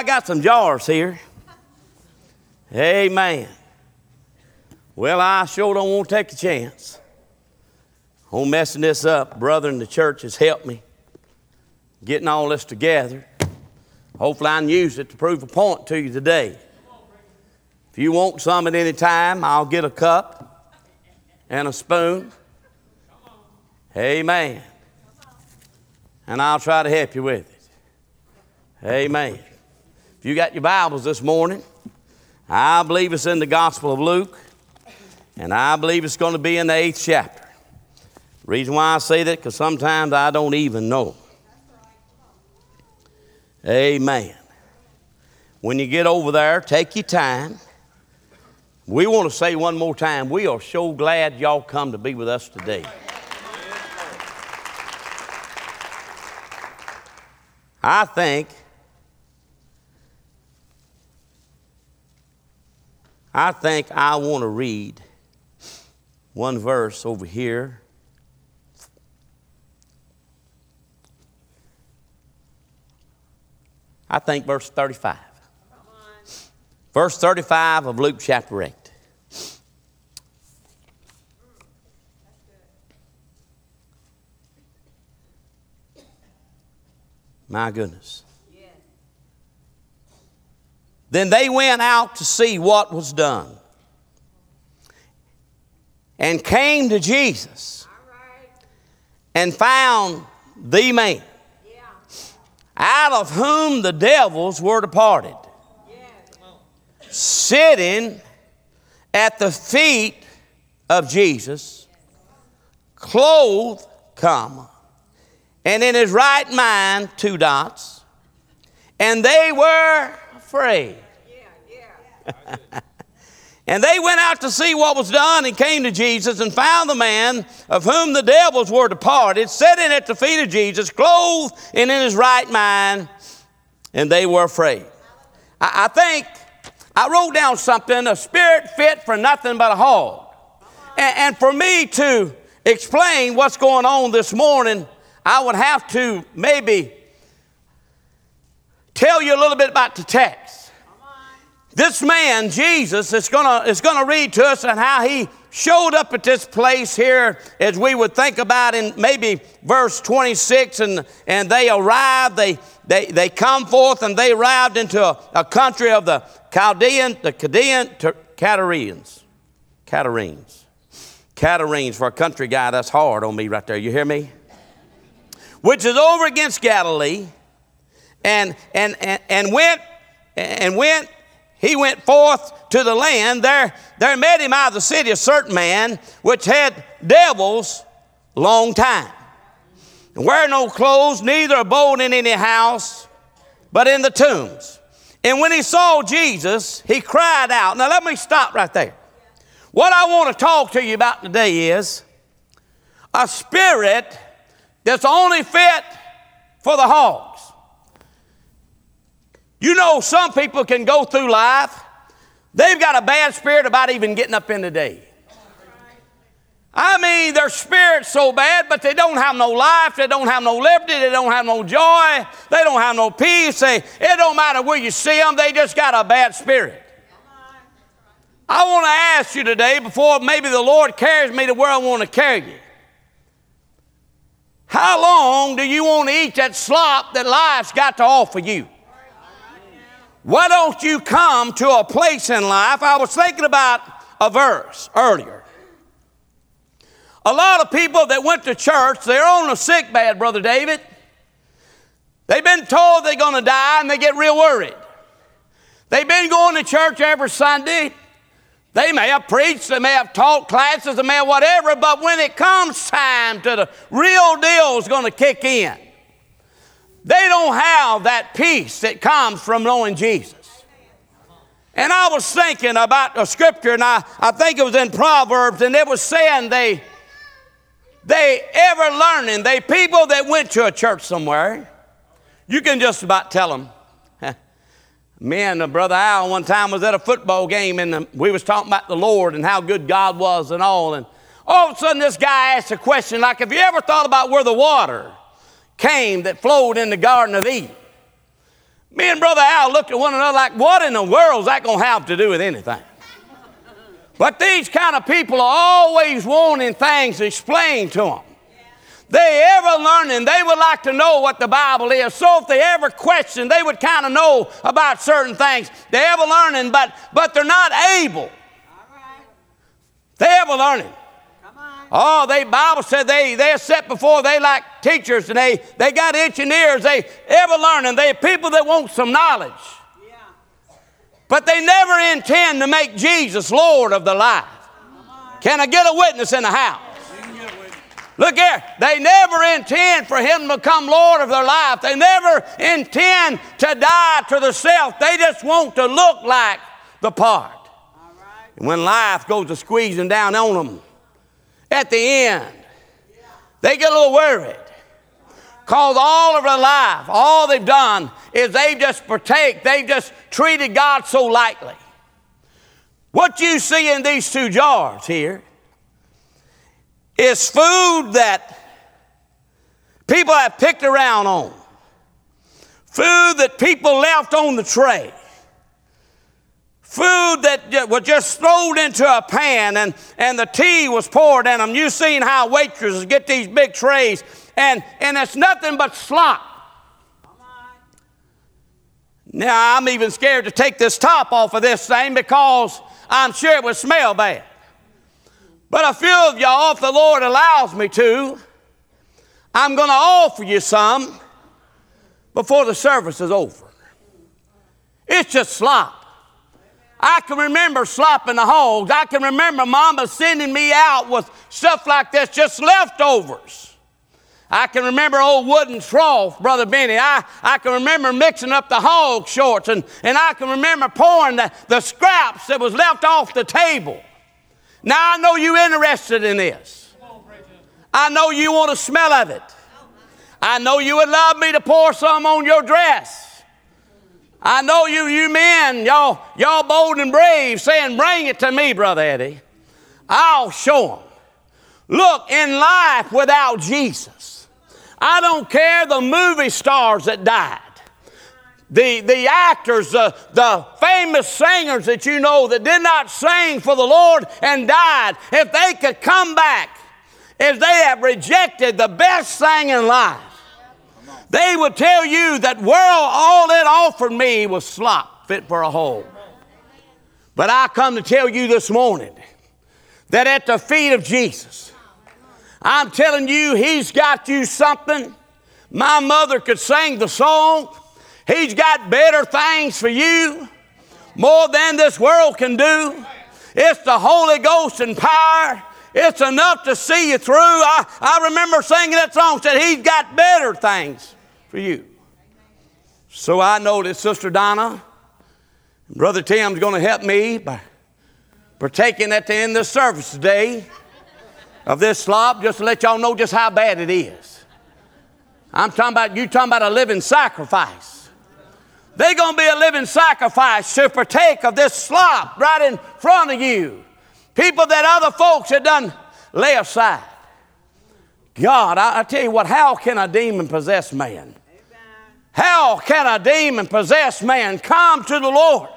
I got some jars here. Amen. Well, I sure don't want to take a chance on messing this up. Brother in the church has helped me getting all this together. Hopefully, I can use it to prove a point to you today. If you want some at any time, I'll get a cup and a spoon. Amen. And I'll try to help you with it. Amen. If you got your Bibles this morning, I believe it's in the Gospel of Luke, and I believe it's going to be in the eighth chapter. Reason why I say that, because sometimes I don't even know. Amen. When you get over there, take your time. We want to say one more time, we are so glad y'all come to be with us today. I think I think I want to read one verse over here. I think verse 35. Verse 35 of Luke chapter 8. My goodness. Then they went out to see what was done and came to Jesus and found the man out of whom the devils were departed, sitting at the feet of Jesus, clothed, comma, and in his right mind, two dots, and they were afraid. and they went out to see what was done and came to Jesus and found the man of whom the devils were departed, sitting at the feet of Jesus, clothed and in his right mind, and they were afraid. I, I think I wrote down something a spirit fit for nothing but a hog. And, and for me to explain what's going on this morning, I would have to maybe tell you a little bit about the text. This man, Jesus, is going is gonna read to us on how he showed up at this place here as we would think about in maybe verse 26 and, and they arrived, they, they, they come forth and they arrived into a, a country of the Chaldean, the Chaldean, Catareans. Catarenes. Catarenes, for a country guy, that's hard on me right there. You hear me? which is over against Galilee, and, and, and, went, and went, he went forth to the land. There, there met him out of the city a certain man which had devils long time. And wear no clothes, neither abode in any house, but in the tombs. And when he saw Jesus, he cried out. Now let me stop right there. What I want to talk to you about today is a spirit that's only fit for the hogs. You know, some people can go through life, they've got a bad spirit about even getting up in the day. I mean, their spirit's so bad, but they don't have no life, they don't have no liberty, they don't have no joy, they don't have no peace. They, it don't matter where you see them, they just got a bad spirit. I want to ask you today, before maybe the Lord carries me to where I want to carry you. How long do you want to eat that slop that life's got to offer you? Why don't you come to a place in life? I was thinking about a verse earlier. A lot of people that went to church, they're on a sick bed, Brother David. They've been told they're going to die and they get real worried. They've been going to church every Sunday. They may have preached, they may have taught classes, they may have whatever, but when it comes time to the real deal is going to kick in, they don't have that peace that comes from knowing Jesus. And I was thinking about a scripture, and I, I think it was in Proverbs, and it was saying they, they ever learning, they people that went to a church somewhere, you can just about tell them, me and Brother Al one time was at a football game and um, we was talking about the Lord and how good God was and all. And all of a sudden this guy asked a question like, have you ever thought about where the water came that flowed in the Garden of Eden? Me and Brother Al looked at one another like, what in the world is that going to have to do with anything? But these kind of people are always wanting things explained to them. They ever learning, they would like to know what the Bible is. So if they ever question, they would kind of know about certain things. They ever learning, but but they're not able. They ever learning. Oh, they Bible said they they're set before they like teachers and they they got itching ears. They ever learning. They people that want some knowledge. Yeah. But they never intend to make Jesus Lord of the life. Can I get a witness in the house? Look here, they never intend for him to become Lord of their life. They never intend to die to the self. They just want to look like the part. And when life goes to squeezing down on them, at the end, they get a little worried. Because all of their life, all they've done is they've just partake, they've just treated God so lightly. What you see in these two jars here is food that people have picked around on, food that people left on the tray, food that was just thrown into a pan and, and the tea was poured in them. You've seen how waitresses get these big trays, and, and it's nothing but slop. Now, I'm even scared to take this top off of this thing because I'm sure it would smell bad. But a few of y'all, if the Lord allows me to, I'm going to offer you some before the service is over. It's just slop. I can remember slopping the hogs. I can remember Mama sending me out with stuff like this, just leftovers. I can remember old wooden trough, Brother Benny. I, I can remember mixing up the hog shorts, and, and I can remember pouring the, the scraps that was left off the table. Now I know you're interested in this. I know you want a smell of it. I know you would love me to pour some on your dress. I know you, you men, y'all, y'all bold and brave, saying, Bring it to me, Brother Eddie. I'll show them. Look, in life without Jesus, I don't care the movie stars that died the, the actors, the, the famous singers that you know that did not sing for the Lord and died, if they could come back, if they have rejected the best thing in life, they would tell you that world, all it offered me was slop fit for a hole. But I come to tell you this morning that at the feet of Jesus, I'm telling you, He's got you something. My mother could sing the song. He's got better things for you, more than this world can do. It's the Holy Ghost and power. It's enough to see you through. I, I remember singing that song, said, He's got better things for you. So I know that Sister Donna, Brother Tim's going to help me by partaking at the end of the service today of this slop, just to let y'all know just how bad it is. I'm talking about, you talking about a living sacrifice. They're going to be a living sacrifice to partake of this slop right in front of you. People that other folks had done lay aside. God, I, I tell you what, how can a demon possess man? How can a demon possess man come to the Lord?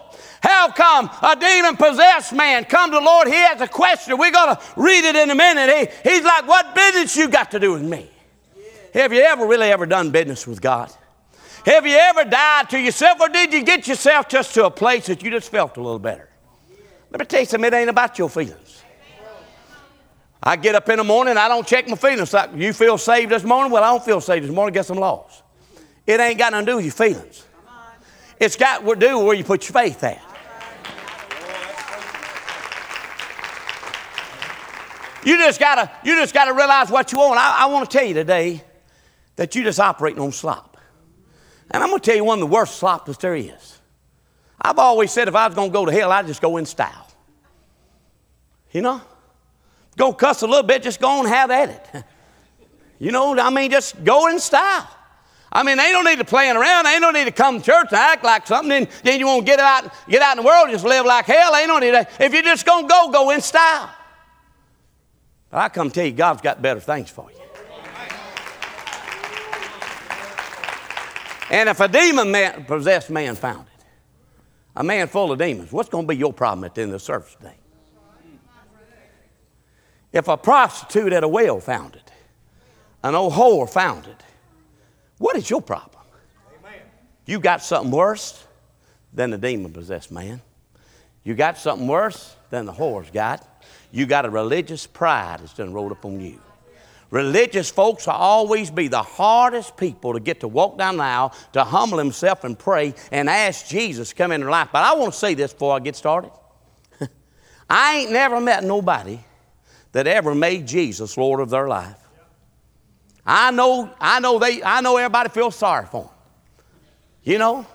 How come a demon possessed man come to the Lord? He has a question. We're going to read it in a minute. He, he's like, What business you got to do with me? Have you ever really ever done business with God? Have you ever died to yourself, or did you get yourself just to a place that you just felt a little better? Let me tell you something, it ain't about your feelings. I get up in the morning, I don't check my feelings. Like, you feel saved this morning? Well, I don't feel saved this morning. Guess I'm lost. It ain't got nothing to do with your feelings. It's got to do where you put your faith at. You just gotta, you just gotta realize what you want. I, I want to tell you today that you're just operating on slop. And I'm to tell you one of the worst slops there is. I've always said if I was going to go to hell, I'd just go in style. You know? Go cuss a little bit, just go and have at it. You know, I mean, just go in style. I mean, they don't need to playing around. They don't need to come to church and act like something. Then, then you want to get out, get out in the world and just live like hell. They don't need that. If you're just going to go, go in style. But I come tell you, God's got better things for you. And if a demon man, possessed man found it, a man full of demons, what's going to be your problem at the end of the service today? If a prostitute at a well found it, an old whore found it, what is your problem? Amen. You got something worse than the demon possessed man. You got something worse than the whore's got. You got a religious pride that's done rolled up on you. Religious folks will always be the hardest people to get to walk down the aisle, to humble himself and pray and ask Jesus to come in their life. But I want to say this before I get started. I ain't never met nobody that ever made Jesus Lord of their life. I know, I know they, I know everybody feels sorry for them. You know,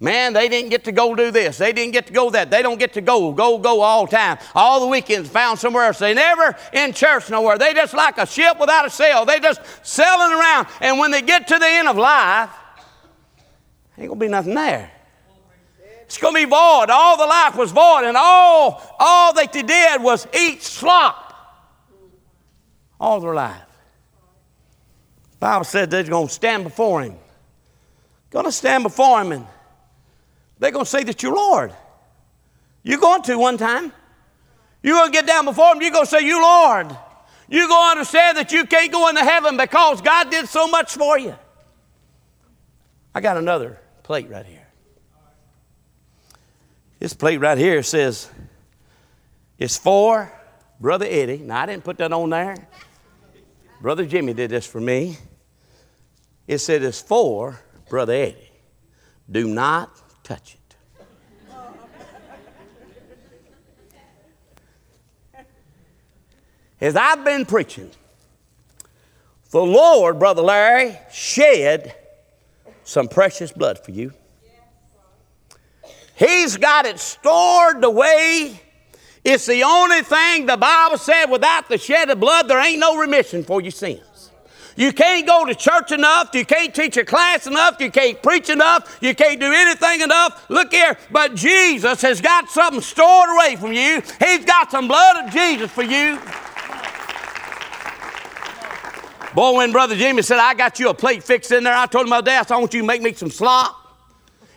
man, they didn't get to go do this. They didn't get to go that. They don't get to go, go, go all the time. All the weekends found somewhere else. They never in church nowhere. They just like a ship without a sail. They just sailing around. And when they get to the end of life, ain't gonna be nothing there. It's gonna be void. All the life was void, and all all that they did was eat slop all their life. The Bible said they're to stand before Him. To stand before Him and they're going to say that you're Lord. You're going to one time. You're going to get down before Him. You're going to say, You Lord. You're going to understand that you can't go into heaven because God did so much for you. I got another plate right here. This plate right here says, It's for Brother Eddie. Now, I didn't put that on there. Brother Jimmy did this for me. It said it's for Brother Eddie. Do not touch it. As I've been preaching, the Lord, Brother Larry, shed some precious blood for you. He's got it stored away it's the only thing the Bible said without the shed of blood, there ain't no remission for your sins. You can't go to church enough. You can't teach a class enough. You can't preach enough. You can't do anything enough. Look here. But Jesus has got something stored away from you. He's got some blood of Jesus for you. Boy, when Brother Jimmy said, I got you a plate fixed in there, I told him my dad, I want you to make me some slop.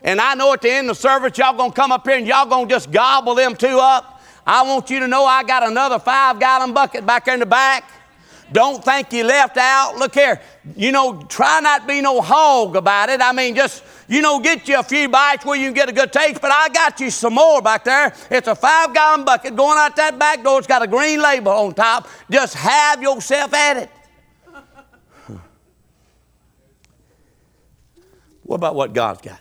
And I know at the end of service, y'all gonna come up here and y'all gonna just gobble them two up. I want you to know I got another five gallon bucket back there in the back. Don't think you left out. Look here. You know, try not to be no hog about it. I mean, just, you know, get you a few bites where you can get a good taste, but I got you some more back there. It's a five gallon bucket going out that back door. It's got a green label on top. Just have yourself at it. What about what God's got?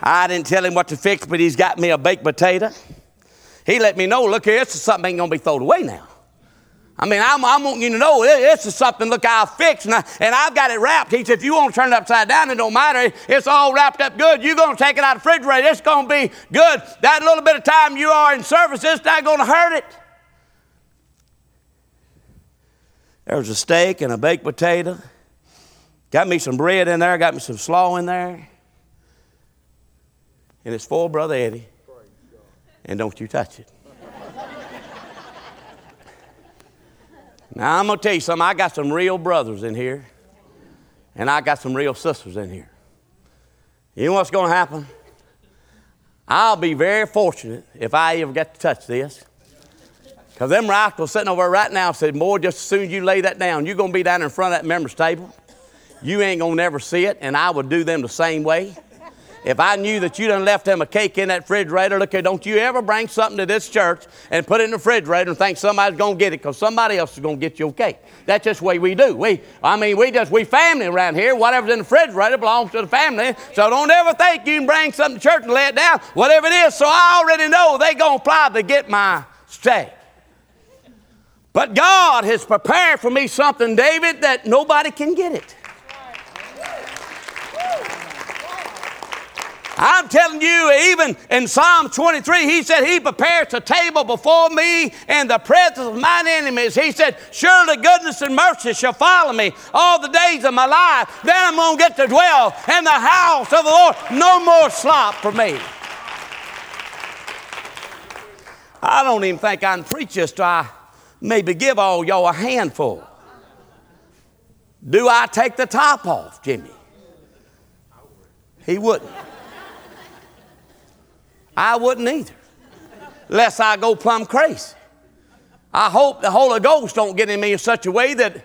I didn't tell him what to fix, but he's got me a baked potato. He let me know, look here, this is something ain't to be thrown away now. I mean, I'm, I'm wanting you to know this is something, look, I'll fix, and, I, and I've got it wrapped. He said, if you want to turn it upside down, it don't matter. It's all wrapped up good. You're going to take it out of the refrigerator. It's going to be good. That little bit of time you are in service, it's not going to hurt it. There was a steak and a baked potato. Got me some bread in there, got me some slaw in there. And it's for Brother Eddie and don't you touch it. Now, I'm going to tell you something. I got some real brothers in here, and I got some real sisters in here. You know what's going to happen? I'll be very fortunate if I ever get to touch this. Because them rascals sitting over right now said, Boy, just as soon as you lay that down, you're going to be down in front of that members table. You ain't going to never see it, and I would do them the same way. If I knew that you done left them a cake in that refrigerator, look don't you ever bring something to this church and put it in the refrigerator and think somebody's going to get it because somebody else is going to get your cake. That's just the way we do. We, I mean, we just, we family around here. Whatever's in the refrigerator belongs to the family. So don't ever think you can bring something to church and lay it down, whatever it is. So I already know they're going to to get my steak. But God has prepared for me something, David, that nobody can get it. I'm telling you, even in Psalm 23, he said, He prepares a table before me in the presence of mine enemies. He said, Surely goodness and mercy shall follow me all the days of my life. Then I'm going to get to dwell in the house of the Lord. No more slop for me. I don't even think I can preach this till I maybe give all y'all a handful. Do I take the top off, Jimmy? He wouldn't. I wouldn't either, lest I go plumb crazy. I hope the Holy Ghost don't get in me in such a way that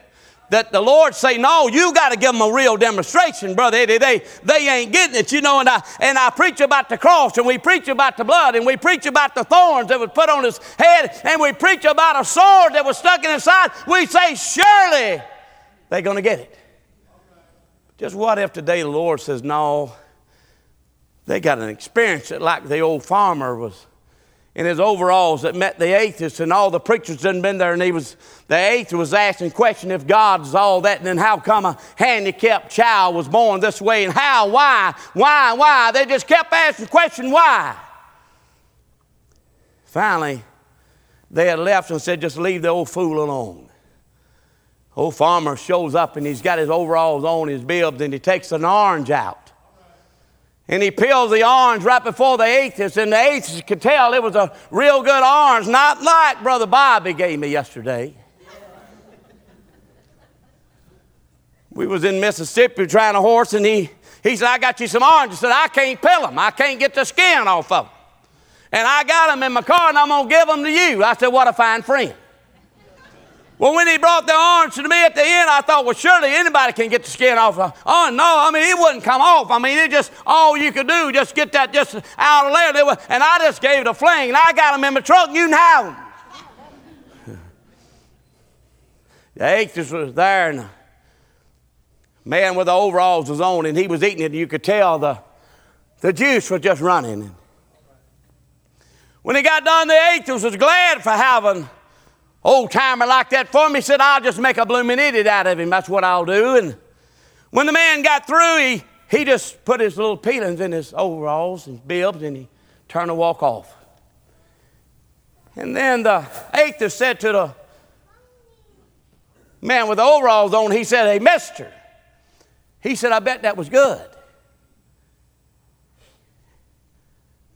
that the Lord say, no, you got to give them a real demonstration, brother Eddie. They, they ain't getting it, you know. And I, and I preach about the cross, and we preach about the blood, and we preach about the thorns that was put on his head, and we preach about a sword that was stuck in his side. We say, surely they're going to get it. Just what if today the Lord says, no, they got an experience that like the old farmer was in his overalls that met the atheists, and all the preachers hadn't been there, and he was the atheist was asking question if God's all that, and then how come a handicapped child was born this way, and how, why, why, why? They just kept asking question why. Finally, they had left and said, just leave the old fool alone. Old farmer shows up and he's got his overalls on, his bibs, and he takes an orange out. And he peels the orange right before the atheist, and the atheist could tell it was a real good orange, not like Brother Bobby gave me yesterday. we was in Mississippi trying a horse, and he, he said, I got you some oranges. I said, I can't peel them. I can't get the skin off of them. And I got them in my car, and I'm going to give them to you. I said, what a fine friend. Well, when he brought the orange to me at the end, I thought, well, surely anybody can get the skin off. Oh, no, I mean, it wouldn't come off. I mean, it just, all you could do, just get that just out of there. And I just gave it a fling, and I got them in my truck, and you can have them. the atheist was there, and the man with the overalls was on, and he was eating it, and you could tell the, the juice was just running. When he got done, the atheist was glad for having old timer like that for me said, I'll just make a blooming idiot out of him. That's what I'll do. And when the man got through, he, he just put his little peelings in his overalls and bibs and he turned to walk off. And then the atheist said to the man with the overalls on, he said, Hey, mister. He said, I bet that was good.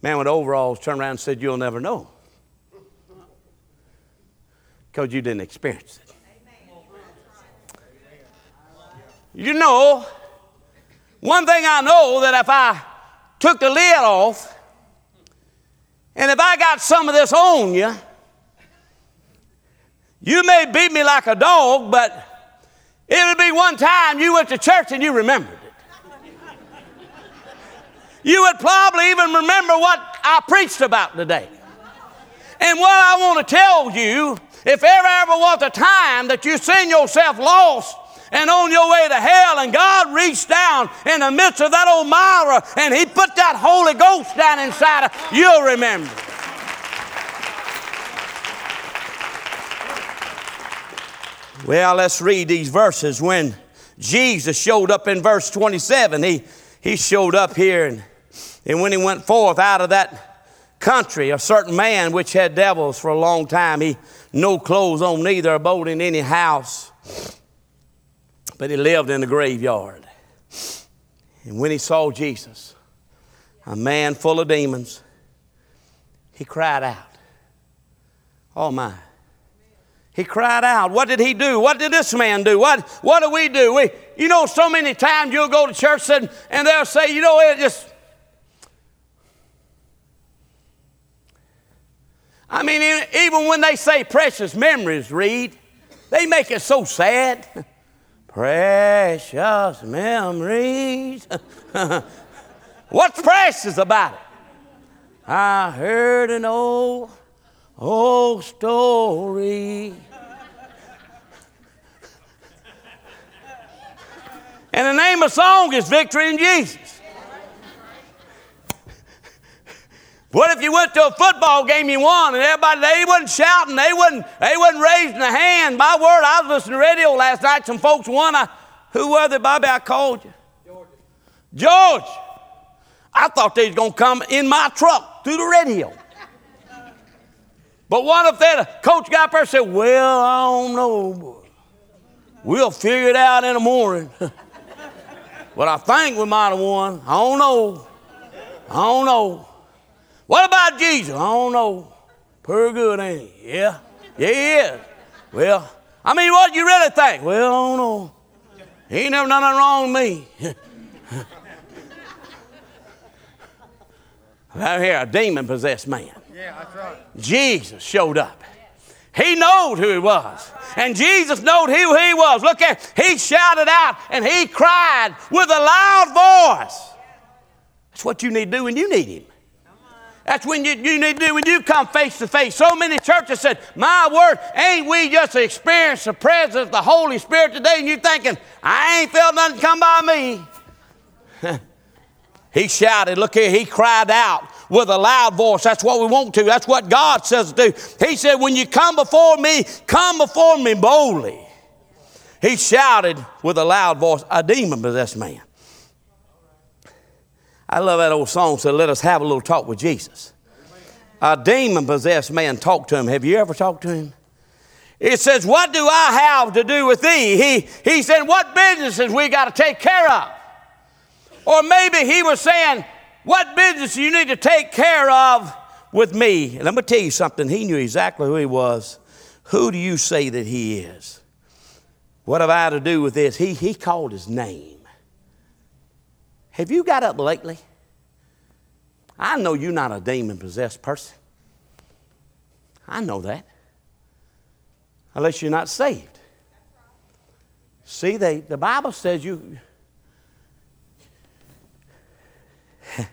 Man with overalls turned around and said, You'll never know because you didn't experience it. You know, one thing I know that if I took the lid off and if I got some of this on you, you may beat me like a dog, but it would be one time you went to church and you remembered it. You would probably even remember what I preached about today. And what I want to tell you if ever ever was a time that you seen yourself lost and on your way to hell, and God reached down in the midst of that old Myra and He put that Holy Ghost down inside of you'll remember. Well, let's read these verses. When Jesus showed up in verse 27, he, he showed up here, and, and when he went forth out of that country, a certain man which had devils for a long time, he no clothes on, neither abode in any house, but he lived in the graveyard. And when he saw Jesus, a man full of demons, he cried out. Oh my. He cried out. What did he do? What did this man do? What, what do we do? We, you know, so many times you'll go to church and, and they'll say, you know, it just, I mean, even when they say precious memories, read, they make it so sad. precious memories. What's precious about it? I heard an old, old story. and the name of song is Victory in Jesus. What if you went to a football game you won and everybody they wasn't shouting, they wasn't they wasn't raising a hand. My word, I was listening to radio last night. Some folks won. I, who were they, Bobby? I called you. George. George. I thought they was gonna come in my truck through the radio. But what if that coach got up there and said, Well, I don't know. We'll figure it out in the morning. but I think we might have won. I don't know. I don't know. What about Jesus? I don't know. Pretty good, ain't he? Yeah. Yeah, he is. Well, I mean, what do you really think? Well, I don't know. He ain't never done nothing wrong with me. Right here, a demon possessed man. Yeah, that's right. Jesus showed up. He knowed who he was. And Jesus knowed who he was. Look at he shouted out and he cried with a loud voice. That's what you need to do when you need him. That's when you, you need to do when you come face to face. So many churches said, My word, ain't we just experienced the presence of the Holy Spirit today? And you're thinking, I ain't felt nothing come by me. he shouted, look here, he cried out with a loud voice. That's what we want to. That's what God says to do. He said, When you come before me, come before me boldly. He shouted with a loud voice, a demon possessed man. I love that old song, so let us have a little talk with Jesus. A demon possessed man talked to him. Have you ever talked to him? It says, What do I have to do with thee? He, he said, What businesses we got to take care of? Or maybe he was saying, What business you need to take care of with me? And I'm going to tell you something. He knew exactly who he was. Who do you say that he is? What have I to do with this? He, he called his name. Have you got up lately? I know you're not a demon possessed person. I know that. Unless you're not saved. See, they, the Bible says you.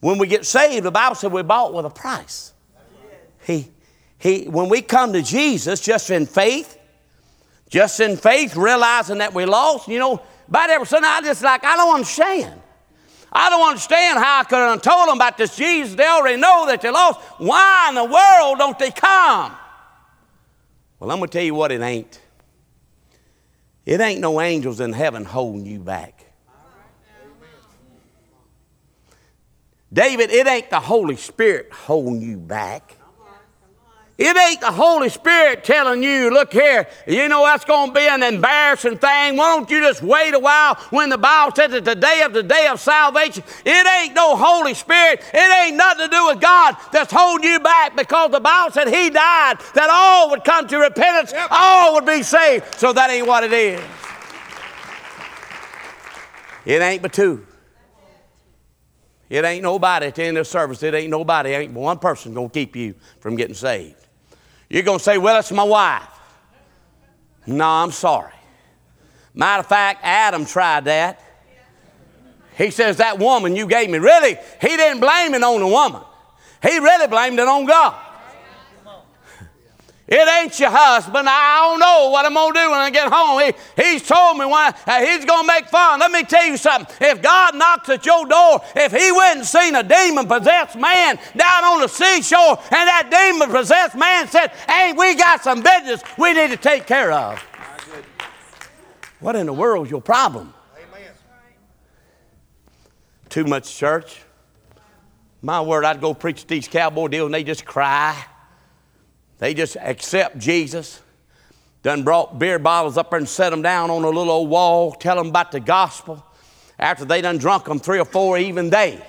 when we get saved, the Bible said we're bought with a price. He, he, when we come to Jesus just in faith, just in faith, realizing that we're lost, you know, about every Sunday, I just like, I don't understand. I don't understand how I could have told them about this Jesus. They already know that they're lost. Why in the world don't they come? Well, I'm going to tell you what it ain't. It ain't no angels in heaven holding you back. David, it ain't the Holy Spirit holding you back. It ain't the Holy Spirit telling you, look here, you know that's going to be an embarrassing thing. Why don't you just wait a while when the Bible says that the day of the day of salvation? It ain't no Holy Spirit. It ain't nothing to do with God that's holding you back because the Bible said He died that all would come to repentance, yep. all would be saved. So that ain't what it is. It ain't but two. It ain't nobody at the end of the service. It ain't nobody. It ain't one person going to keep you from getting saved. You're going to say, well, it's my wife. No, I'm sorry. Matter of fact, Adam tried that. He says, that woman you gave me. Really, he didn't blame it on the woman. He really blamed it on God. It ain't your husband. I don't know what I'm going to do when I get home. He, he's told me when, uh, he's going to make fun. Let me tell you something. If God knocks at your door, if he went and seen a demon possessed man down on the seashore and that demon possessed man said, Hey, we got some business we need to take care of. What in the world is your problem? Amen. Too much church. My word, I'd go preach these cowboy deals and they just cry. They just accept Jesus. Done brought beer bottles up there and set them down on a little old wall, tell them about the gospel. After they done drunk them three or four, even they,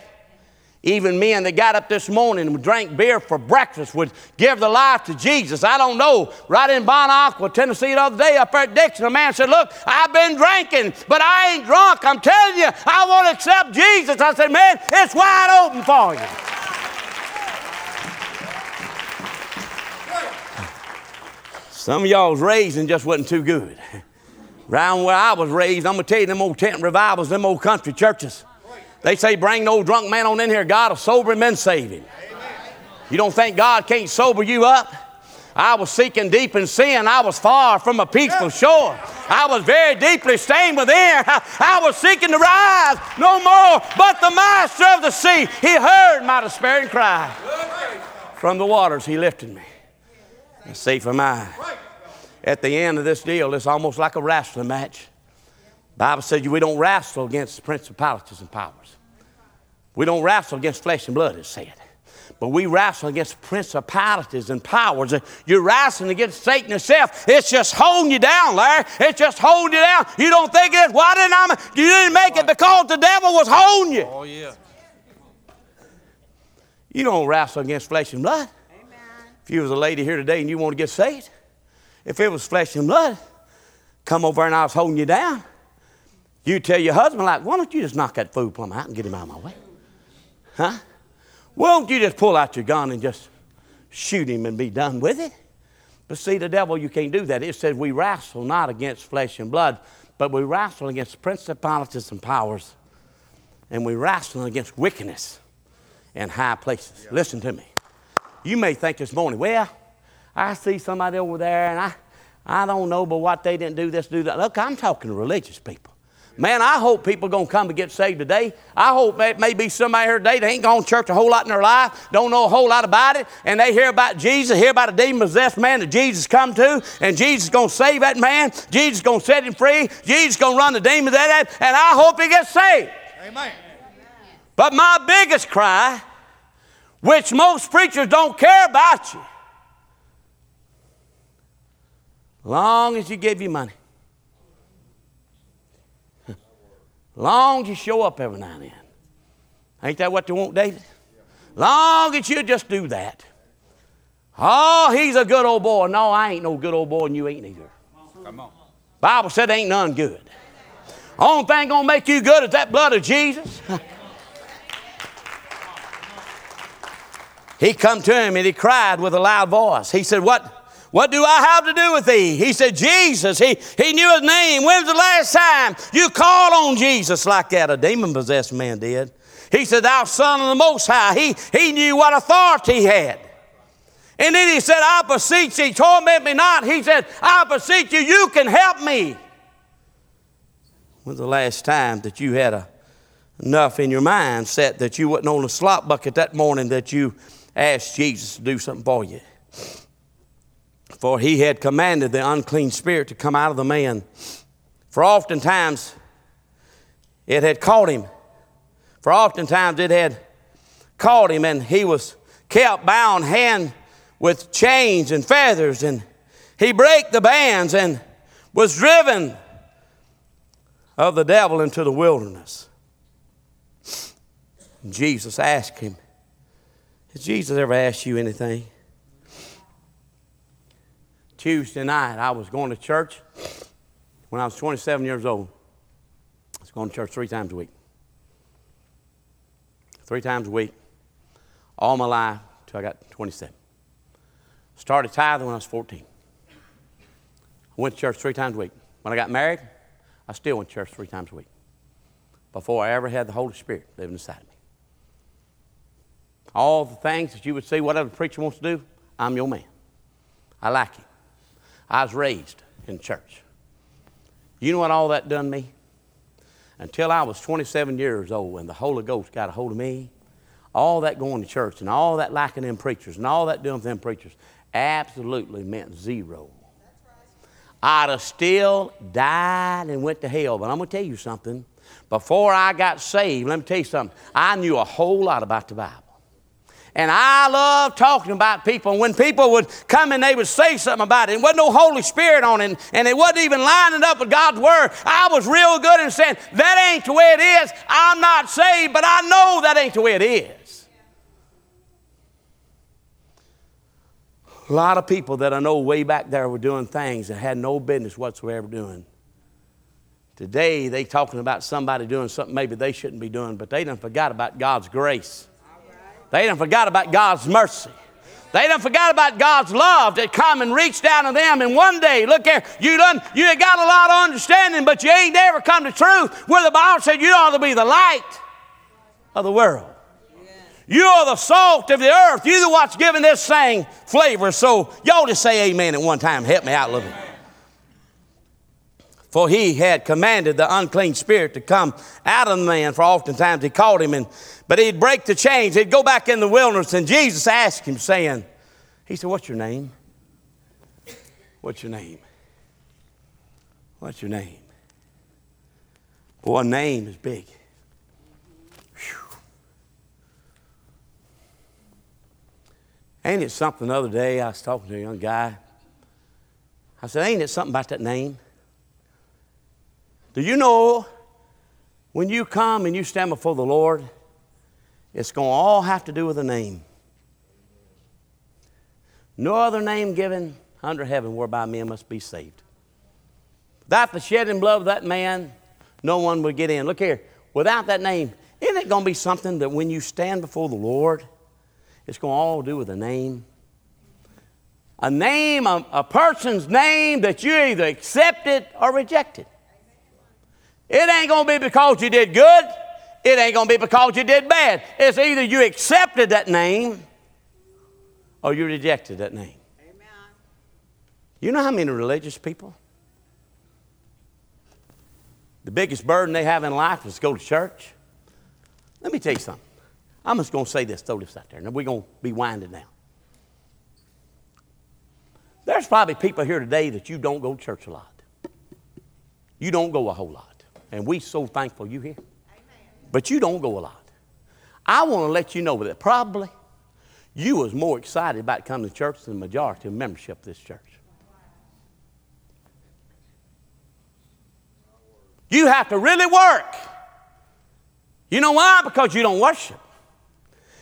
even men that got up this morning and drank beer for breakfast would give their life to Jesus. I don't know. Right in Bon Aqua, Tennessee, the other day up at Dickson, a man said, Look, I've been drinking, but I ain't drunk. I'm telling you, I want to accept Jesus. I said, Man, it's wide open for you. Some of y'all's raising just wasn't too good. Around where I was raised, I'm gonna tell you, them old tent revivals, them old country churches. They say, bring no drunk man on in here. God will sober him and save him. You don't think God can't sober you up? I was seeking deep in sin. I was far from a peaceful shore. I was very deeply stained within. I was seeking to rise no more. But the master of the sea, he heard my despairing cry. From the waters, he lifted me safe am I. At the end of this deal, it's almost like a wrestling match. Bible says we don't wrestle against principalities and powers. We don't wrestle against flesh and blood, it said. But we wrestle against principalities and powers. You're wrestling against Satan himself. It's just holding you down, Larry. It's just holding you down. You don't think it is. Why didn't I? You didn't make it because the devil was holding you. Oh, yeah. You don't wrestle against flesh and blood. If you was a lady here today and you want to get saved, if it was flesh and blood, come over and I was holding you down, you tell your husband, like, why don't you just knock that food plumb out and get him out of my way? Huh? Won't you just pull out your gun and just shoot him and be done with it? But see, the devil, you can't do that. It says we wrestle not against flesh and blood, but we wrestle against principalities and powers, and we wrestle against wickedness in high places. Yeah. Listen to me. You may think this morning, well, I see somebody over there, and I, I don't know, but what they didn't do this, do that. Look, I'm talking to religious people. Man, I hope people are going to come and get saved today. I hope there may be somebody here today that ain't gone to church a whole lot in their life, don't know a whole lot about it, and they hear about Jesus, hear about a demon-possessed man that Jesus come to, and Jesus is going to save that man. Jesus is going to set him free. Jesus is going to run the demons out of that, and I hope he gets saved. Amen. But my biggest cry, which most preachers don't care about you, long as you give you money. Long as you show up every now and then. Ain't that what they want, David? Long as you just do that. Oh, he's a good old boy. No, I ain't no good old boy, and you ain't either. Come on. Bible said ain't none good. Only thing gonna make you good is that blood of Jesus. he come to him and he cried with a loud voice. He said, What? What do I have to do with thee? He said, Jesus. He, he knew his name. When's the last time you called on Jesus like that? A demon possessed man did. He said, Thou Son of the Most High. He, he knew what authority he had. And then he said, I beseech thee, torment me not. He said, I beseech you, you can help me. When's the last time that you had a, enough in your mind set that you wasn't on a slop bucket that morning that you asked Jesus to do something for you? For he had commanded the unclean spirit to come out of the man. For oftentimes it had caught him. For oftentimes it had caught him, and he was kept bound hand with chains and feathers, and he brake the bands and was driven of the devil into the wilderness. Jesus asked him, Has Jesus ever asked you anything? Tuesday night, I was going to church when I was 27 years old. I was going to church three times a week. Three times a week, all my life till I got 27. Started tithing when I was 14. I went to church three times a week. When I got married, I still went to church three times a week before I ever had the Holy Spirit living inside me. All the things that you would see, whatever the preacher wants to do, I'm your man. I like him. I was raised in church. You know what all that done me? Until I was 27 years old and the Holy Ghost got a hold of me, all that going to church and all that liking them preachers and all that doing them preachers absolutely meant zero. I'd have still died and went to hell. But I'm going to tell you something. Before I got saved, let me tell you something. I knew a whole lot about the Bible. And I love talking about people. And when people would come and they would say something about it, and wasn't no Holy Spirit on it, and it wasn't even lining up with God's Word, I was real good in saying, that ain't the way it is. I'm not saved, but I know that ain't the way it is. A lot of people that I know way back there were doing things that had no business whatsoever doing. Today, they talking about somebody doing something maybe they shouldn't be doing, but they done forgot about God's grace. They done forgot about God's mercy. They done forgot about God's love that come and reach down to them. And one day, look here, you done you got a lot of understanding, but you ain't never come to truth where the Bible said you ought to be the light of the world. You are the salt of the earth. You're the what's giving this thing flavor. So y'all just say amen at one time. Help me out a little bit. For he had commanded the unclean spirit to come out of the man, for oftentimes he called him, and, but he'd break the chains. He'd go back in the wilderness, and Jesus asked him, saying, He said, What's your name? What's your name? What's your name? Boy, name is big. Whew. Ain't it something the other day I was talking to a young guy? I said, Ain't it something about that name? Do you know when you come and you stand before the Lord, it's going to all have to do with a name. No other name given under heaven whereby men must be saved. Without the shedding blood of that man, no one would get in. Look here, without that name, Isn't it going to be something that when you stand before the Lord, it's going to all do with a name? A name, a, a person's name that you either accepted or rejected. It ain't going to be because you did good. It ain't going to be because you did bad. It's either you accepted that name or you rejected that name. Amen. You know how many religious people? The biggest burden they have in life is to go to church. Let me tell you something. I'm just going to say this, throw this out there, and we're going to be winding down. There's probably people here today that you don't go to church a lot. You don't go a whole lot. And we so thankful you here. But you don't go a lot. I want to let you know that probably you was more excited about coming to church than the majority of membership of this church. You have to really work. You know why? Because you don't worship.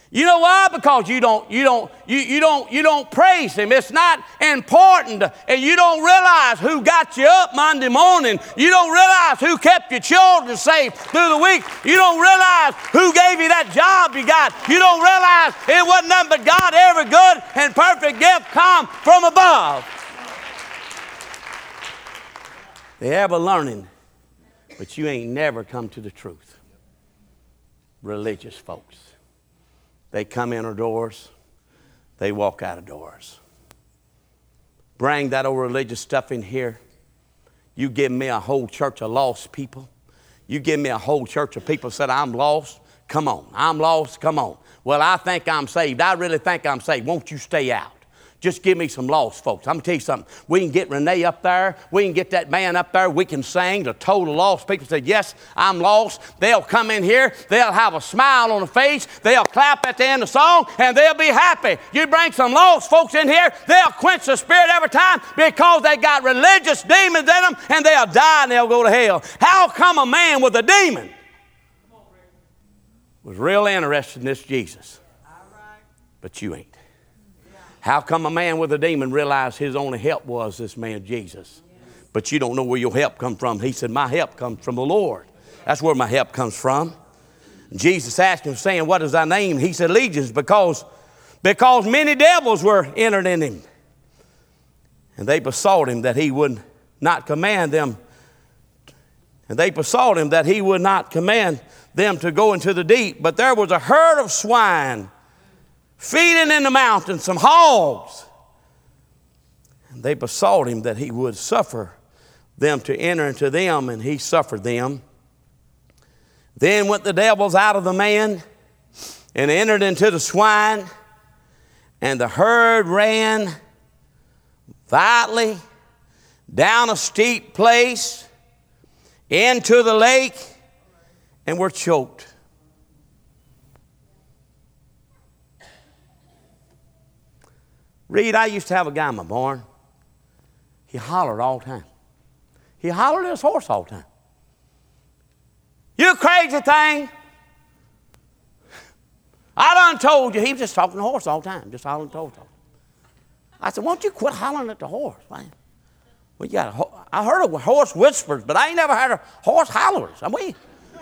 You know why? Because you don't, you don't, you, you don't, you don't praise Him. It's not important, and you don't realize who got you up Monday morning. You don't realize who kept your children safe through the week. You don't realize who gave you that job you got. You don't realize it wasn't nothing but God. Every good and perfect gift come from above. They ever learning, but you ain't never come to the truth. Religious folks. They come in our doors, they walk out of doors. Bring that old religious stuff in here. You give me a whole church of lost people. You give me a whole church of people said, I'm lost. Come on. I'm lost. Come on. Well, I think I'm saved. I really think I'm saved. Won't you stay out? Just give me some lost folks. I'm going to tell you something. We can get Renee up there. We can get that man up there. We can sing to total lost people say, Yes, I'm lost. They'll come in here. They'll have a smile on the face. They'll clap at the end of the song and they'll be happy. You bring some lost folks in here, they'll quench the spirit every time because they got religious demons in them and they'll die and they'll go to hell. How come a man with a demon was real interested in this Jesus? But you ain't. How come a man with a demon realized his only help was this man Jesus? But you don't know where your help come from. He said, My help comes from the Lord. That's where my help comes from. Jesus asked him, saying, What is thy name? He said, Legions, because, because many devils were entered in him. And they besought him that he would not command them. And they besought him that he would not command them to go into the deep. But there was a herd of swine feeding in the mountains some hogs. And they besought him that he would suffer them to enter into them, and he suffered them. Then went the devils out of the man and entered into the swine, and the herd ran violently down a steep place into the lake and were choked. Reed, I used to have a guy in my barn. He hollered all the time. He hollered at his horse all the time. You crazy thing. I done told you. He was just talking to the horse all the time, just hollering told him. I said, won't you quit hollering at the horse, man? Well, you got a, I heard of horse whispers, but I ain't never heard of horse hollers. I mean,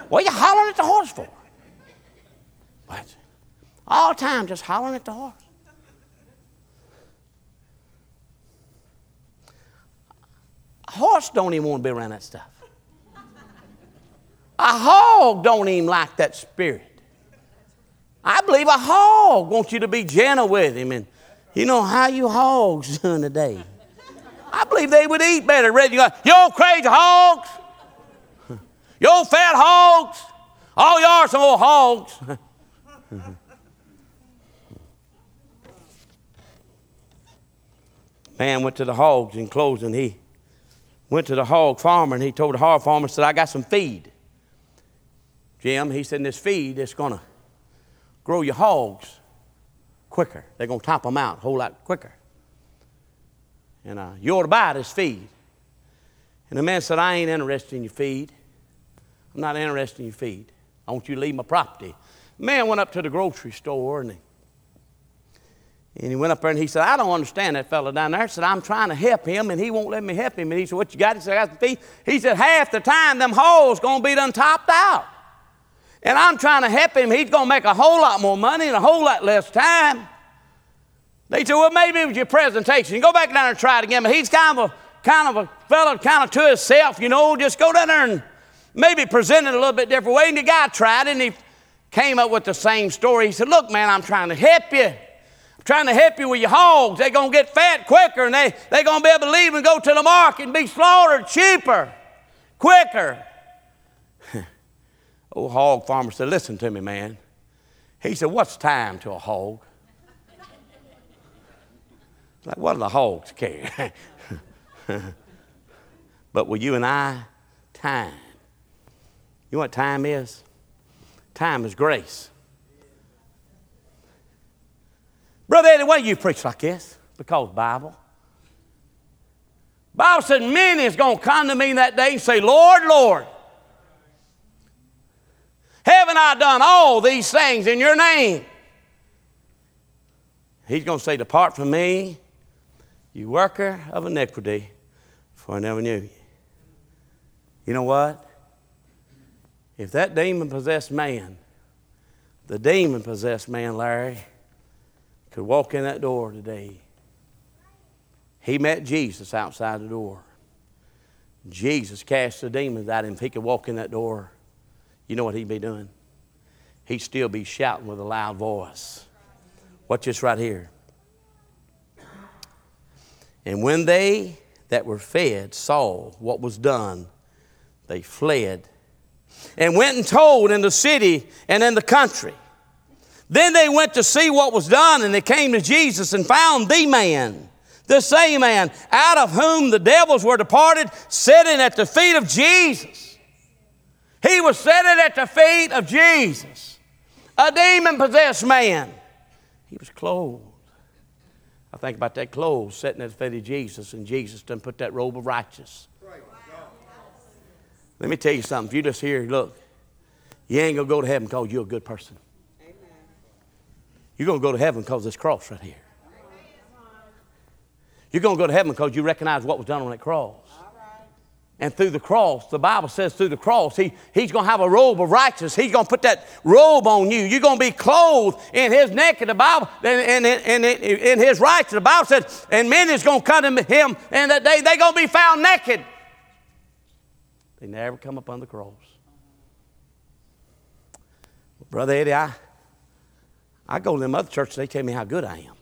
what are you hollering at the horse for? What? All the time just hollering at the horse. Horse don't even want to be around that stuff. A hog don't even like that spirit. I believe a hog wants you to be gentle with him and you know how you hogs doing today. I believe they would eat better. You go, you old crazy hogs. You old fat hogs. All you are some old hogs. Man went to the hogs in closing. He went to the hog farmer and he told the hog farmer, said, I got some feed. Jim, he said, this feed is going to grow your hogs quicker. They're going to top them out a whole lot quicker. And uh, you ought to buy this feed. And the man said, I ain't interested in your feed. I'm not interested in your feed. I want you to leave my property. The man went up to the grocery store and and he went up there and he said, I don't understand that fellow down there. Said, I'm trying to help him and he won't let me help him. And he said, What you got? He said, I got feed. He said, Half the time them holes gonna be done topped out. and I'm trying to help him, he's going to make a whole lot more money in a whole lot less time. They said, well, maybe it was your presentation. You go back down there and try it again. But he's kind of a kind of a fellow, kind of to himself, you know, just go down there and maybe present it a little bit different way. And the guy tried it and he came up with the same story. He said, Look, man, I'm trying to help you. Trying to help you with your hogs. They're going to get fat quicker and they, they're going to be able to leave and go to the market and be slaughtered cheaper, quicker. Old hog farmer said, Listen to me, man. He said, What's time to a hog? like, what do the hogs care? but with you and I, time. You know what time is? Time is grace. Brother Eddie, why you preach like this? Because Bible. Bible said many is going to come to me that day and say, Lord, Lord, haven't I done all these things in your name? He's going to say, Depart from me, you worker of iniquity, for I never knew you. You know what? If that demon possessed man, the demon possessed man, Larry, could walk in that door today, he met Jesus outside the door. Jesus cast the demons out, him. if he could walk in that door, you know what he'd be doing? He'd still be shouting with a loud voice. Watch this right here. And when they that were fed saw what was done, they fled and went and told in the city and in the country. Then they went to see what was done, and they came to Jesus and found the man, the same man, out of whom the devils were departed, sitting at the feet of Jesus. He was sitting at the feet of Jesus, a demon possessed man. He was clothed. I think about that clothes sitting at the feet of Jesus, and Jesus done put that robe of righteousness let me tell you something. If you just hear, look, you ain't going to go to heaven because you're a good person. You're going to go to heaven because this cross right here. You're going to go to heaven because you recognize what was done on that cross. And through the cross, the Bible says through the cross, he, He's going to have a robe of righteousness. He's going to put that robe on you. You're going to be clothed in His naked. The Bible, in, in, in, in His righteousness. The Bible says, and men is going to come to Him, and that day they're going to be found naked. They never come upon the cross. Brother Eddie, I, I go to them other churches, they tell me how good I am.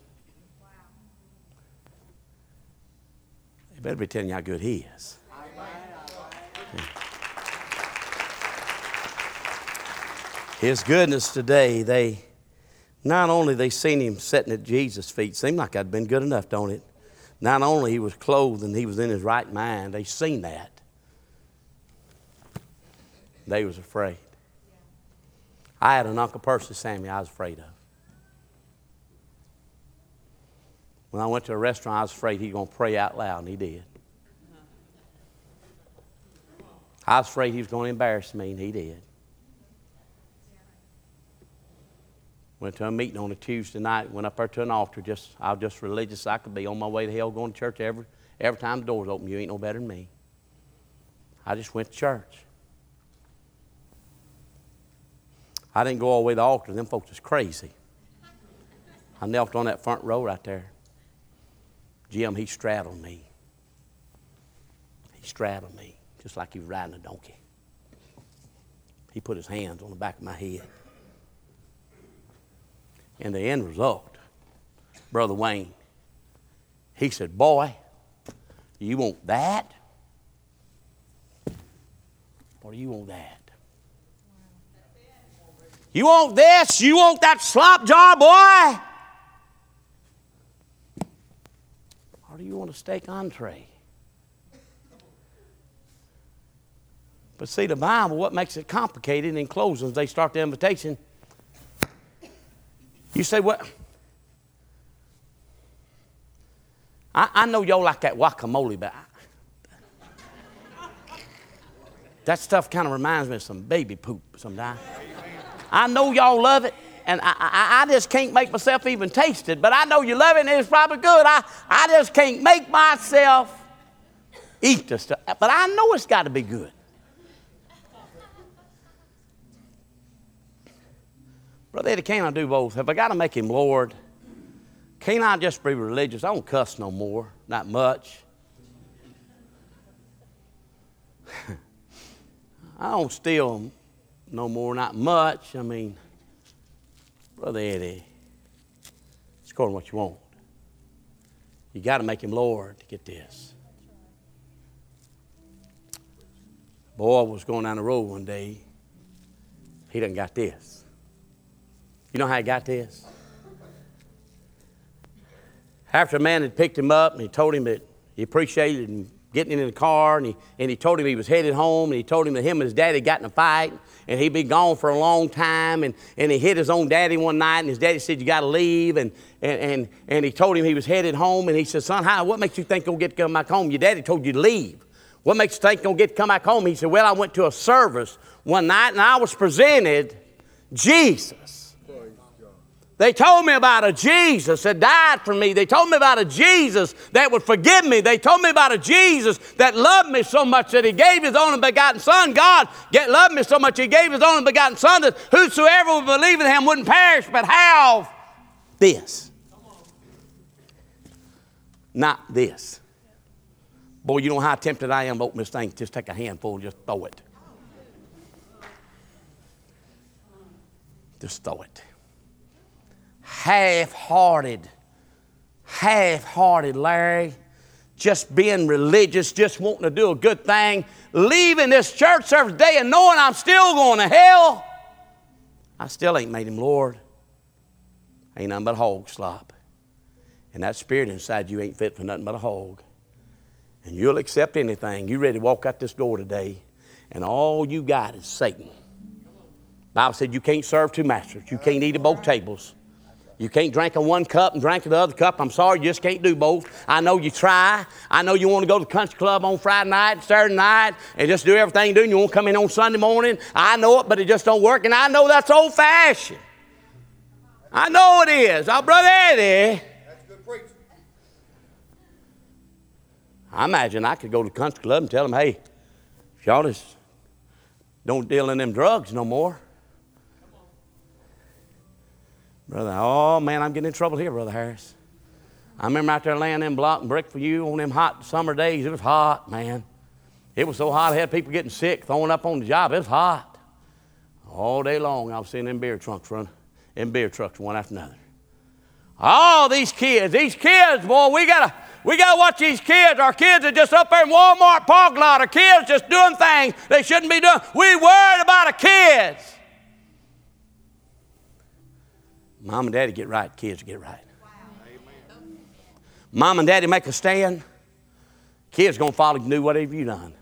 They better be telling you how good he is. His goodness today, they not only they seen him sitting at Jesus' feet, seemed like I'd been good enough, don't it? Not only he was clothed and he was in his right mind, they seen that. They was afraid. I had an Uncle Percy Sammy I was afraid of. When I went to a restaurant, I was afraid he was going to pray out loud, and he did. I was afraid he was going to embarrass me, and he did. Went to a meeting on a Tuesday night, went up there to an altar, just I was just religious I could be, on my way to hell, going to church every, every time the doors open. You ain't no better than me. I just went to church. I didn't go all the way to the altar. Them folks is crazy. I knelt on that front row right there. Jim, he straddled me. He straddled me, just like he was riding a donkey. He put his hands on the back of my head. And the end result, Brother Wayne, he said, Boy, you want that? Or do you want that? You want this? You want that slop jar, boy? Or do you want a steak entree? But see, the Bible, what makes it complicated in closing, they start the invitation. You say, what? I, I know y'all like that guacamole, but I, that stuff kind of reminds me of some baby poop sometimes. I know y'all love it, and I, I, I, just can't make myself even taste it. But I know you love it, and it's probably good. I, I just can't make myself eat the stuff. But I know it's got to be good. Brother Eddie, can't I do both? Have I got to make him Lord? Can't I just be religious? I don't cuss no more, not much. I don't steal no more, not much. I mean, Brother Eddie, it's according what you want. You got to make him Lord to get this. Boy was going down the road one day. He done got this. You know how he got this? After a man had picked him up and he told him that he appreciated him getting in the car and he, and he told him he was headed home and he told him that him and his daddy got in a fight and he'd be gone for a long time and, and he hit his own daddy one night and his daddy said you got to leave and, and, and, and he told him he was headed home and he said son how, what makes you think you'll get to come back home? Your daddy told you to leave. What makes you think you'll get to come back home? He said well i went to a service one night and i was presented jesus they told me about a Jesus that died for me. They told me about a Jesus that would forgive me. They told me about a Jesus that loved me so much that he gave his only begotten Son. God get, loved me so much he gave his only begotten Son that whosoever would believe in him wouldn't perish but have this. Not this. Boy, you know how tempted I am to open this thing. Just take a handful and just throw it. Just throw it half hearted. Half hearted, Larry. Just being religious, just wanting to do a good thing, leaving this church service day and knowing I'm still going to hell. I still ain't made him Lord. Ain't nothing but hog slop. And that spirit inside you ain't fit for nothing but a hog. And you'll accept anything. You ready to walk out this door today, and all you got is Satan. Bible said you can't serve two masters. You can't eat at both tables. You can't drink in one cup and drink in the other cup. I'm sorry, you just can't do both. I know you try. I know you want to go to the country club on Friday night, Saturday night, and just do everything you do, and you want to come in on Sunday morning. I know it, but it just don't work, and I know that's old fashioned. I know it is. Our brother Eddie. That's good preaching. I imagine I could go to the country club and tell them, hey, if y'all just don't deal in them drugs no more, Brother, oh man, I'm getting in trouble here, Brother Harris. I remember out there laying them block and brick for you on them hot summer days. It was hot, man. It was so hot, I had people getting sick, throwing up on the job. It was hot. All day long, I was seeing them beer trunks run, them beer trucks one after another. All these kids, these kids, boy, we gotta, we gotta watch these kids. Our kids are just up there in Walmart parking lot. Our kids just doing things they shouldn't be doing. We worried about our kids. Mom and daddy get right, kids get right. Wow. Mom and daddy make a stand, kids gonna follow you do whatever you done.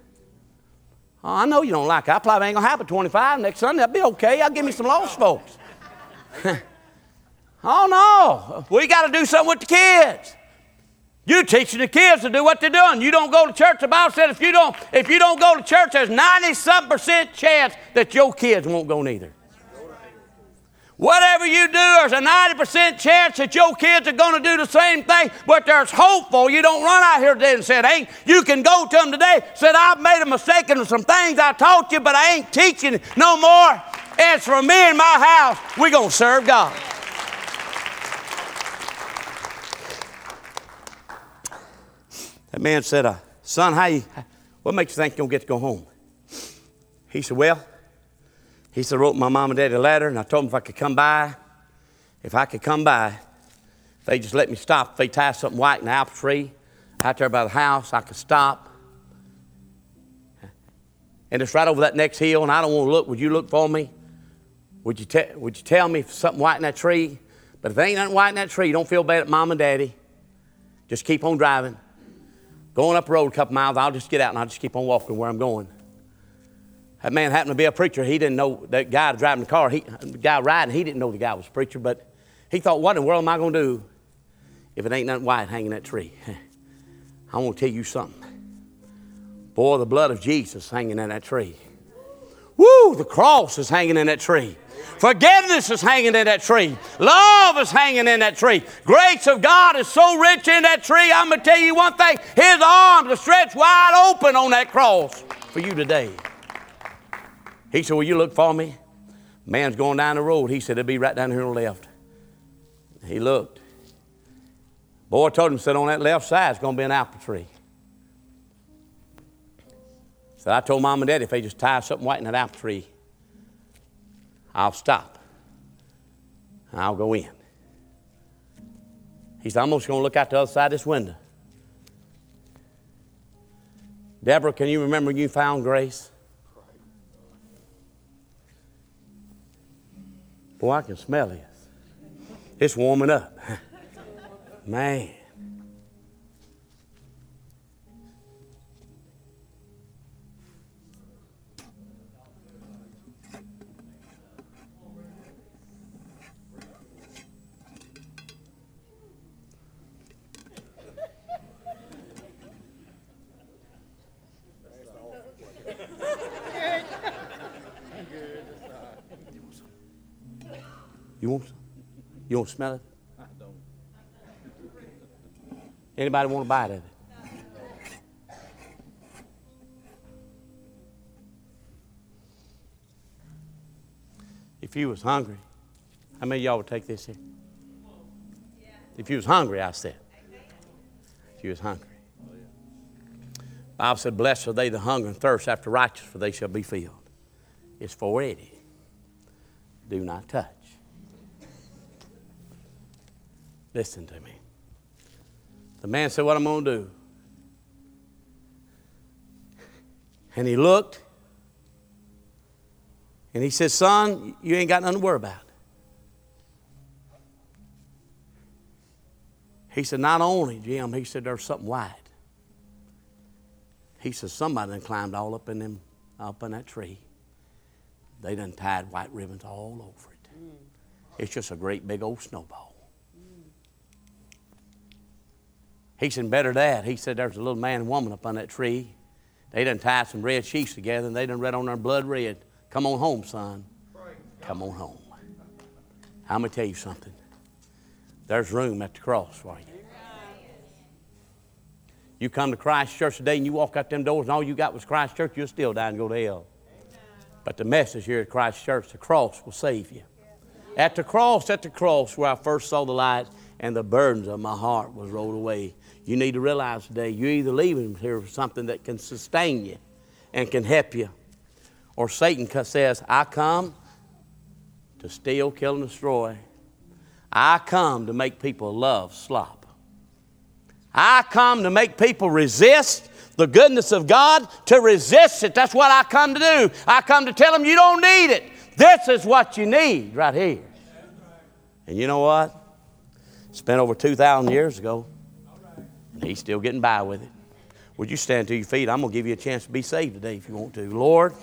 Oh, I know you don't like it. I probably ain't gonna have a 25 next Sunday. That'll be okay. I'll give me some lost folks. oh no, we got to do something with the kids. You teaching the kids to do what they're doing. You don't go to church. The Bible said if you don't, if you don't go to church, there's 90 some percent chance that your kids won't go neither. Whatever you do, there's a 90% chance that your kids are going to do the same thing, but there's hope for you. Don't run out here today and say, hey, you can go to them today. Said, I've made a mistake in some things I taught you, but I ain't teaching no more. It's for me and my house. We're going to serve God. That man said, uh, son, how you, what makes you think you'll get to go home? He said, well, he said, wrote my mom and daddy a letter, and I told them if I could come by, if I could come by, if they just let me stop, if they tie something white in the apple tree out there by the house, I could stop. And it's right over that next hill, and I don't want to look. Would you look for me? Would you, te- would you tell me if something white in that tree? But if there ain't nothing white in that tree, don't feel bad at mom and daddy. Just keep on driving. Going up the road a couple miles, I'll just get out and I'll just keep on walking where I'm going. That man happened to be a preacher. He didn't know that guy driving the car, he, the guy riding, he didn't know the guy was a preacher, but he thought, what in the world am I going to do if it ain't nothing white hanging in that tree? I want to tell you something. Boy, the blood of Jesus hanging in that tree. Woo, the cross is hanging in that tree. Forgiveness is hanging in that tree. Love is hanging in that tree. Grace of God is so rich in that tree. I'm going to tell you one thing His arms are stretched wide open on that cross for you today. He said, Will you look for me? Man's going down the road. He said, It'll be right down here on the left. He looked. Boy told him, said, On that left side it's going to be an apple tree. So I told mom and dad if they just tie something white in that apple tree, I'll stop. I'll go in. He said, I'm just going to look out the other side of this window. Deborah, can you remember you found grace? Boy, I can smell this. It's warming up. Man. You want? You want to smell it? I don't. Anybody want to bite of it? If you was hungry, how many y'all would take this here? If you was hungry, I said. If you was hungry. Bible said, Blessed are they that hunger and thirst after righteousness, for they shall be filled. It's for Eddie. Do not touch. Listen to me. The man said, What I'm going to do? And he looked and he said, Son, you ain't got nothing to worry about. He said, Not only, Jim, he said, There's something white. He said, Somebody done climbed all up in them, up in that tree. They done tied white ribbons all over it. It's just a great big old snowball. He said, better that. He said, there's a little man and woman up on that tree. They done tied some red sheets together and they done read on their blood red. Come on home, son. Come on home. I'm going to tell you something. There's room at the cross for you. You come to Christ Church today and you walk out them doors and all you got was Christ Church, you'll still die and go to hell. But the message here at Christ Church, the cross will save you. At the cross, at the cross where I first saw the light and the burdens of my heart was rolled away. You need to realize today you're either leaving here for something that can sustain you and can help you, or Satan says, I come to steal, kill, and destroy. I come to make people love slop. I come to make people resist the goodness of God, to resist it. That's what I come to do. I come to tell them you don't need it. This is what you need right here. And you know what? It's been over 2,000 years ago. He's still getting by with it. Would you stand to your feet? I'm going to give you a chance to be saved today if you want to. Lord,